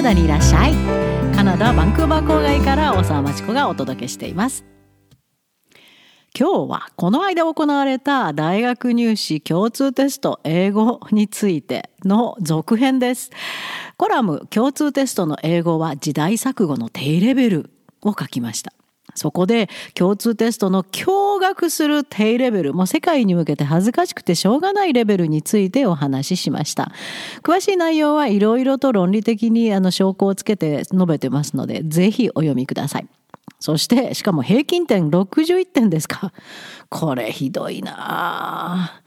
ナダにいらっしゃい。カナダバンクーバー郊外から大沢町子がお届けしています。今日はこの間行われた大学入試共通テスト英語についての続編です。コラム共通テストの英語は時代錯誤の低レベルを書きました。そこで共通テストの驚愕する低レベル、もう世界に向けて恥ずかしくてしょうがないレベルについてお話ししました。詳しい内容はいろいろと論理的にあの証拠をつけて述べてますので、ぜひお読みください。そして、しかも平均点61点ですか。これひどいな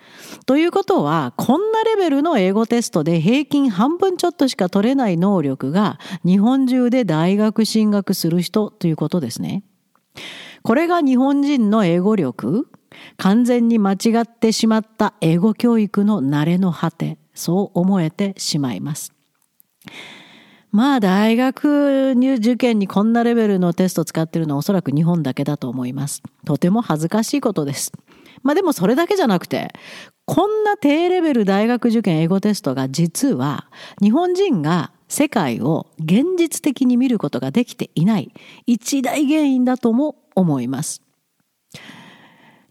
ということは、こんなレベルの英語テストで平均半分ちょっとしか取れない能力が日本中で大学進学する人ということですね。これが日本人の英語力完全に間違ってしまった英語教育の慣れの果てそう思えてしまいます。まあ大学入受験にこんなレベルのテスト使ってるのはおそらく日本だけだと思います。とても恥ずかしいことです。まあでもそれだけじゃなくてこんな低レベル大学受験英語テストが実は日本人が世界を現実的に見ることができていない一大原因だとも思います。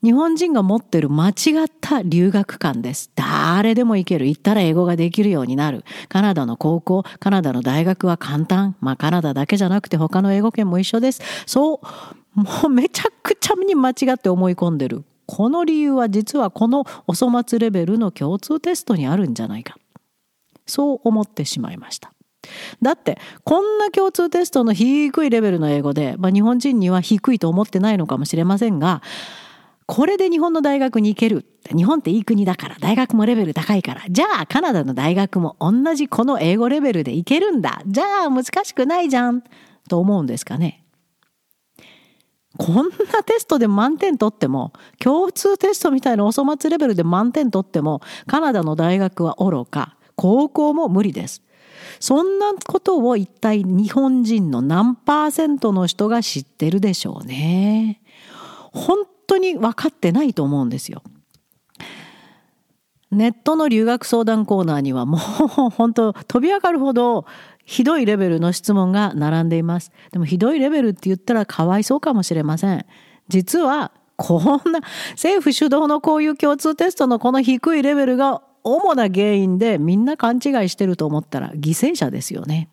日本人が持ってる間違った留学観です。誰でも行ける。行ったら英語ができるようになる。カナダの高校、カナダの大学は簡単。まあカナダだけじゃなくて他の英語圏も一緒です。そう、もうめちゃくちゃに間違って思い込んでる。この理由は実はこのお粗末レベルの共通テストにあるんじゃないか。そう思ってしまいました。だってこんな共通テストの低いレベルの英語で、まあ、日本人には低いと思ってないのかもしれませんがこれで日本の大学に行ける日本っていい国だから大学もレベル高いからじゃあカナダの大学も同じこの英語レベルで行けるんだ。じゃあ難しくないじゃん。と思うんですかね。こんなテストで満点取っても共通テストみたいなお粗末レベルで満点取ってもカナダの大学は愚か高校も無理です。そんなことを一体日本人の何パーセントの人が知ってるでしょうね。本当に分かってないと思うんですよ。ネットの留学相談コーナーにはもう 本当飛び上がるほどひどいレベルの質問が並んでいます。でもひどいレベルって言ったらかわいそうかもしれません。実はこんな政府主導のこういう共通テストのこの低いレベルが主な原因でみんな勘違いしてると思ったら犠牲者ですよね。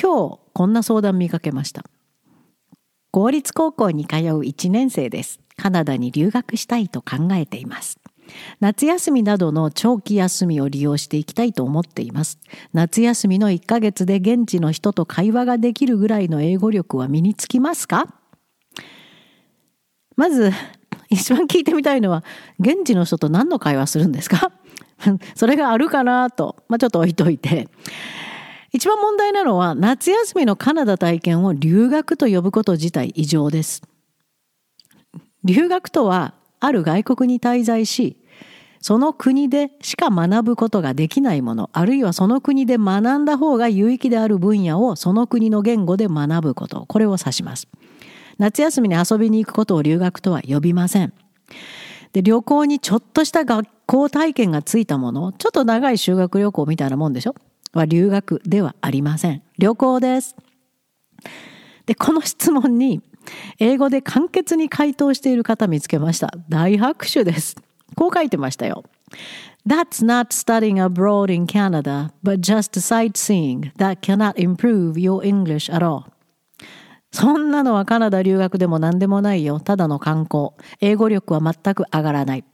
今日こんな相談見かけました。公立高校に通う1年生です。カナダに留学したいと考えています。夏休みなどの長期休みを利用していきたいと思っています。夏休みの1ヶ月で現地の人と会話ができるぐらいの英語力は身につきますか？まず一番聞いてみたいのは現地の人と何の会話するんですか？それがあるかなと、まあ、ちょっと置いといて。一番問題なのは夏休みのカナダ体験を留学と呼ぶこと自体異常です。留学とはある外国に滞在しその国でしか学ぶことができないものあるいはその国で学んだ方が有益である分野をその国の言語で学ぶこと。これを指します。夏休みに遊びに行くことを留学とは呼びません。で、旅行にちょっとした学校体験がついたもの、ちょっと長い修学旅行みたいなもんでしょ？は留学ではありません。旅行です。で、この質問に英語で簡潔に回答している方見つけました。大拍手です。こう書いてましたよ。That's not studying abroad in Canada, but just sightseeing that cannot improve your English at all. そんなのはカナダ留学でも何でもないよ。ただの観光。英語力は全く上がらない。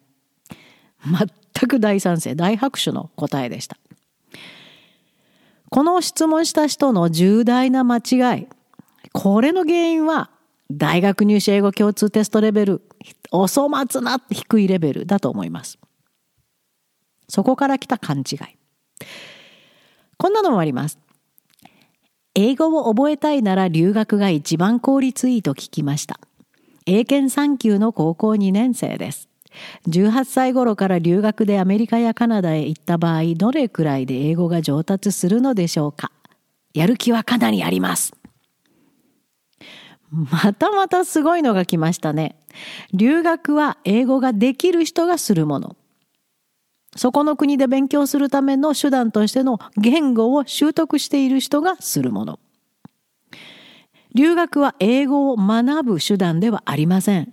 全く大賛成、大拍手の答えでした。この質問した人の重大な間違い。これの原因は、大学入試英語共通テストレベル、お粗末な低いレベルだと思います。そこから来た勘違い。こんなのもあります。英語を覚えたいなら留学が一番効率いいと聞きました。英検3級の高校2年生です。18歳頃から留学でアメリカやカナダへ行った場合、どれくらいで英語が上達するのでしょうか？やる気はかなりあります。またまたすごいのが来ましたね。留学は英語ができる人がするもの。そこの国で勉強するための手段としての言語を習得している人がするもの。留学は英語を学ぶ手段ではありません。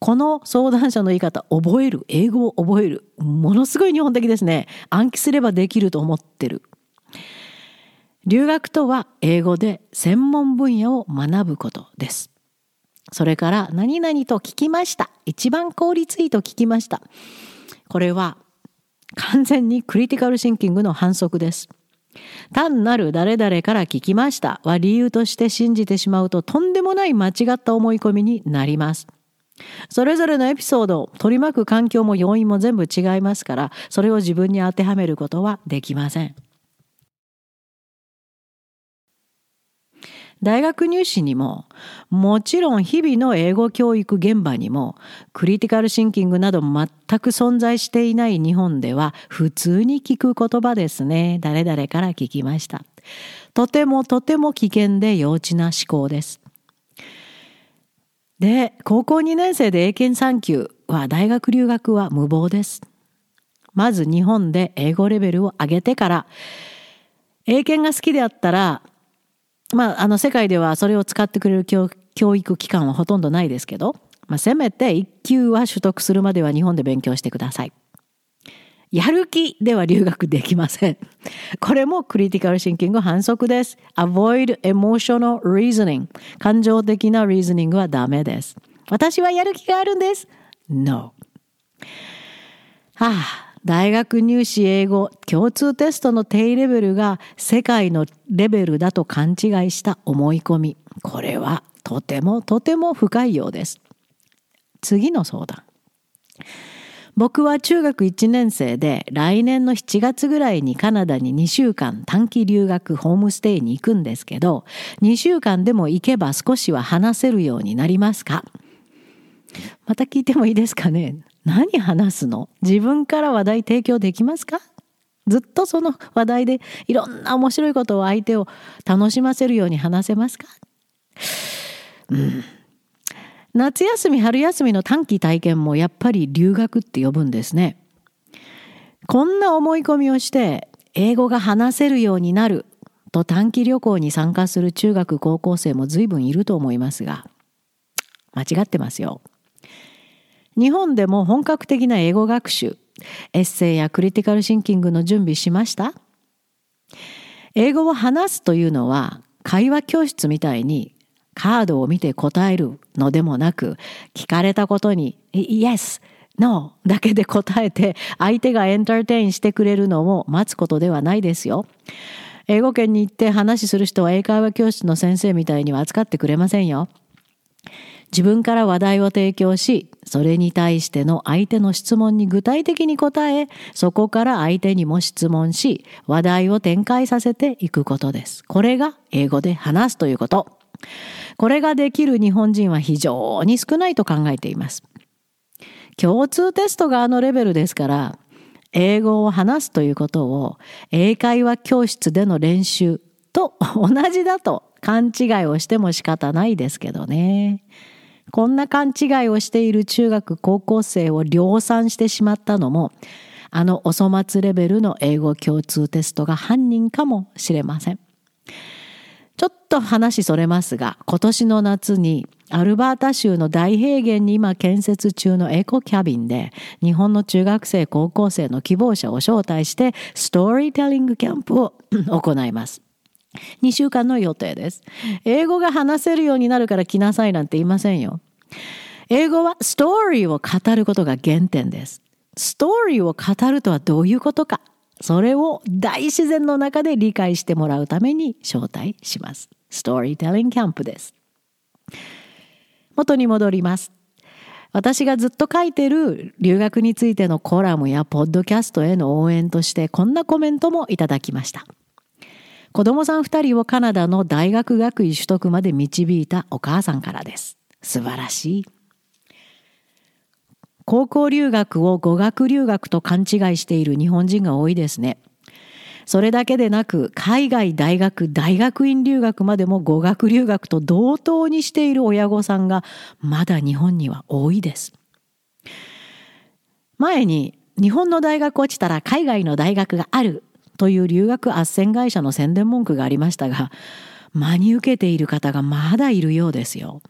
この相談者の言い方、覚える、英語を覚える？ものすごい日本的ですね。暗記すればできると思ってる。留学とは英語で専門分野を学ぶことです。それから何々と聞きました。一番効率いいと聞きました。これは完全にクリティカルシンキングの反則です。単なる誰々から聞きましたは理由として信じてしまうととんでもない間違った思い込みになります。それぞれのエピソードを、取り巻く環境も要因も全部違いますから、それを自分に当てはめることはできません。大学入試にももちろん日々の英語教育現場にもクリティカルシンキングなど全く存在していない日本では普通に聞く言葉ですね。誰々から聞きました。とてもとても危険で幼稚な思考です。で高校2年生で英検3級は大学留学は無謀です。まず日本で英語レベルを上げてから英検が好きであったらまあ、あの世界ではそれを使ってくれる教育機関はほとんどないですけど、まあ、せめて1級は取得するまでは日本で勉強してください。やる気では留学できません。これもクリティカルシンキング反則です。avoid emotional reasoning。感情的な reasoning はダメです。私はやる気があるんです。No。はあ、大学入試英語共通テストの低レベルが世界のレベルだと勘違いした思い込み。これはとてもとても深いようです。次の相談。僕は中学1年生で来年の7月ぐらいにカナダに2週間短期留学ホームステイに行くんですけど2週間でも行けば少しは話せるようになりますか？また聞いてもいいですかね？何話すの？自分から話題提供できますか？ずっとその話題でいろんな面白いことを相手を楽しませるように話せますか？うん。夏休み春休みの短期体験もやっぱり留学って呼ぶんですね。こんな思い込みをして英語が話せるようになると短期旅行に参加する中学高校生も随分いると思いますが間違ってますよ。日本でも本格的な英語学習、エッセイやクリティカルシンキングの準備しました？英語を話すというのは会話教室みたいにカードを見て答えるのでもなく聞かれたことに Yes, No だけで答えて相手がエンターテインしてくれるのを待つことではないですよ。英語圏に行って話する人は英会話教室の先生みたいには扱ってくれませんよ。自分から話題を提供し、それに対しての相手の質問に具体的に答え、そこから相手にも質問し、話題を展開させていくことです。これが英語で話すということ。これができる日本人は非常に少ないと考えています。共通テストがあのレベルですから、英語を話すということを英会話教室での練習と同じだと勘違いをしても仕方ないですけどね。こんな勘違いをしている中学高校生を量産してしまったのもあのお粗末レベルの英語共通テストが犯人かもしれません。ちょっと話それますが今年の夏にアルバータ州の大平原に今建設中のエコキャビンで日本の中学生高校生の希望者を招待してストーリーテリングキャンプを行います。2週間の予定です。英語が話せるようになるから来なさいなんて言いませんよ。英語はストーリーを語ることが原点です。ストーリーを語るとはどういうことか。それを大自然の中で理解してもらうために招待します。ストーリーテリングキャンプです。元に戻ります。私がずっと書いてる留学についてのコラムやポッドキャストへの応援としてこんなコメントもいただきました。子供さん2人をカナダの大学学位取得まで導いたお母さんからです。素晴らしい。高校留学を語学留学と勘違いしている日本人が多いですね。それだけでなく海外大学大学院留学までも語学留学と同等にしている親御さんがまだ日本には多いです。前に日本の大学落ちたら海外の大学があるという留学斡旋会社の宣伝文句がありましたが真に受けている方がまだいるようですよ。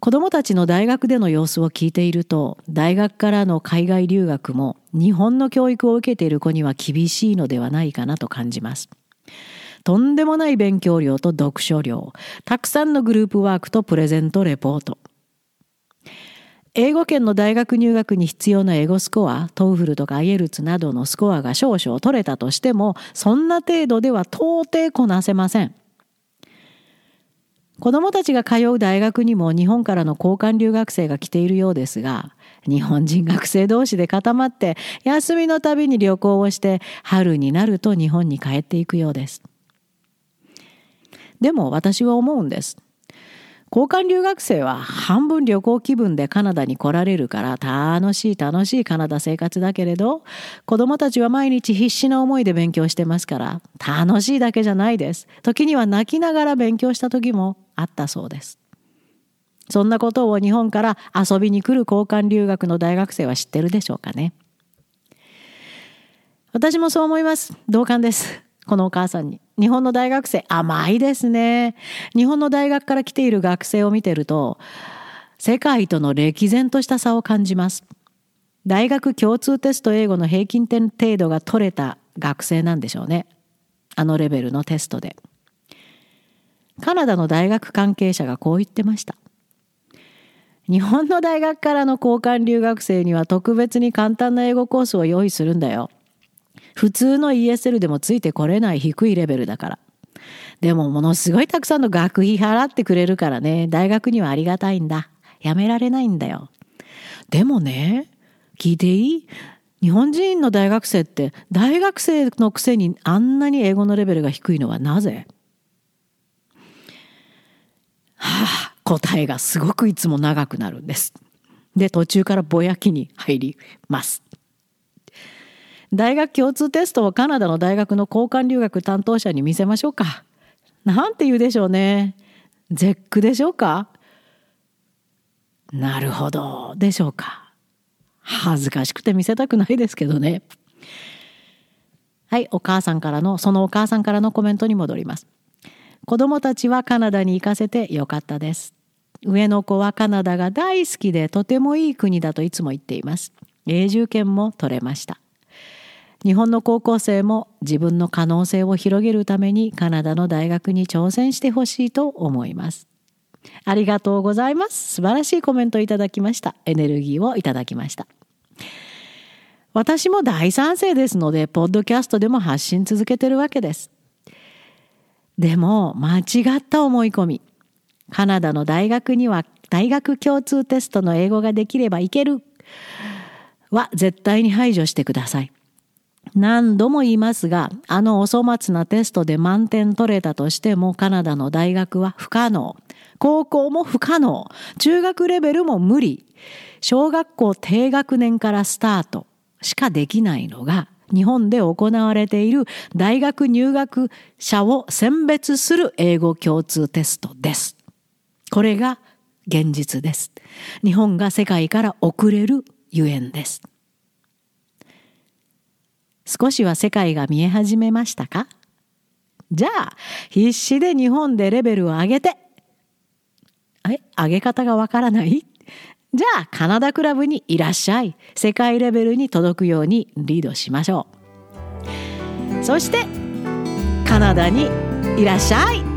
子どもたちの大学での様子を聞いていると大学からの海外留学も日本の教育を受けている子には厳しいのではないかなと感じます。とんでもない勉強量と読書量たくさんのグループワークとプレゼントレポート英語圏の大学入学に必要な英語スコア TOEFLとか IELTS などのスコアが少々取れたとしてもそんな程度では到底こなせません。子どもたちが通う大学にも日本からの交換留学生が来ているようですが日本人学生同士で固まって休みのたびに旅行をして春になると日本に帰っていくようです。でも私は思うんです。交換留学生は半分旅行気分でカナダに来られるから楽しい楽しいカナダ生活だけれど子供たちは毎日必死な思いで勉強してますから楽しいだけじゃないです。時には泣きながら勉強した時もあったそうです。そんなことを日本から遊びに来る交換留学の大学生は知ってるでしょうかね。私もそう思います。同感です。このお母さんに。日本の大学生甘いですね。日本の大学から来ている学生を見てると世界との歴然とした差を感じます。大学共通テスト英語の平均点程度が取れた学生なんでしょうね。あのレベルのテストで。カナダの大学関係者がこう言ってました。日本の大学からの交換留学生には特別に簡単な英語コースを用意するんだよ。普通の ESL でもついてこれない低いレベルだから。でもものすごいたくさんの学費払ってくれるからね、大学にはありがたいんだ。やめられないんだよ。でもね、聞いていい？日本人の大学生って大学生のくせにあんなに英語のレベルが低いのはなぜ？はあ、答えがすごくいつも長くなるんです。で、途中からぼやきに入ります。大学共通テストをカナダの大学の交換留学担当者に見せましょうか。なんて言うでしょうね。絶句でしょうかなるほど、でしょうか。恥ずかしくて見せたくないですけどね。はい、お母さんからの、そのお母さんからのコメントに戻ります。子供たちはカナダに行かせてよかったです。上の子はカナダが大好きでとてもいい国だといつも言っています。永住権も取れました。日本の高校生も自分の可能性を広げるためにカナダの大学に挑戦してほしいと思います。ありがとうございます。素晴らしいコメントいただきました。エネルギーをいただきました。私も大賛成ですので、ポッドキャストでも発信続けてるわけです。でも、間違った思い込み。カナダの大学には大学共通テストの英語ができればいけるは絶対に排除してください。何度も言いますが、あのお粗末なテストで満点取れたとしてもカナダの大学は不可能。高校も不可能。中学レベルも無理。小学校低学年からスタートしかできないのが日本で行われている大学入学者を選別する英語共通テストです。これが現実です。日本が世界から遅れるゆえんです。少しは世界が見え始めましたか？じゃあ必死で日本でレベルを上げて。え上げ方がわからない？じゃあカナダクラブにいらっしゃい。世界レベルに届くようにリードしましょう。そしてカナダにいらっしゃい。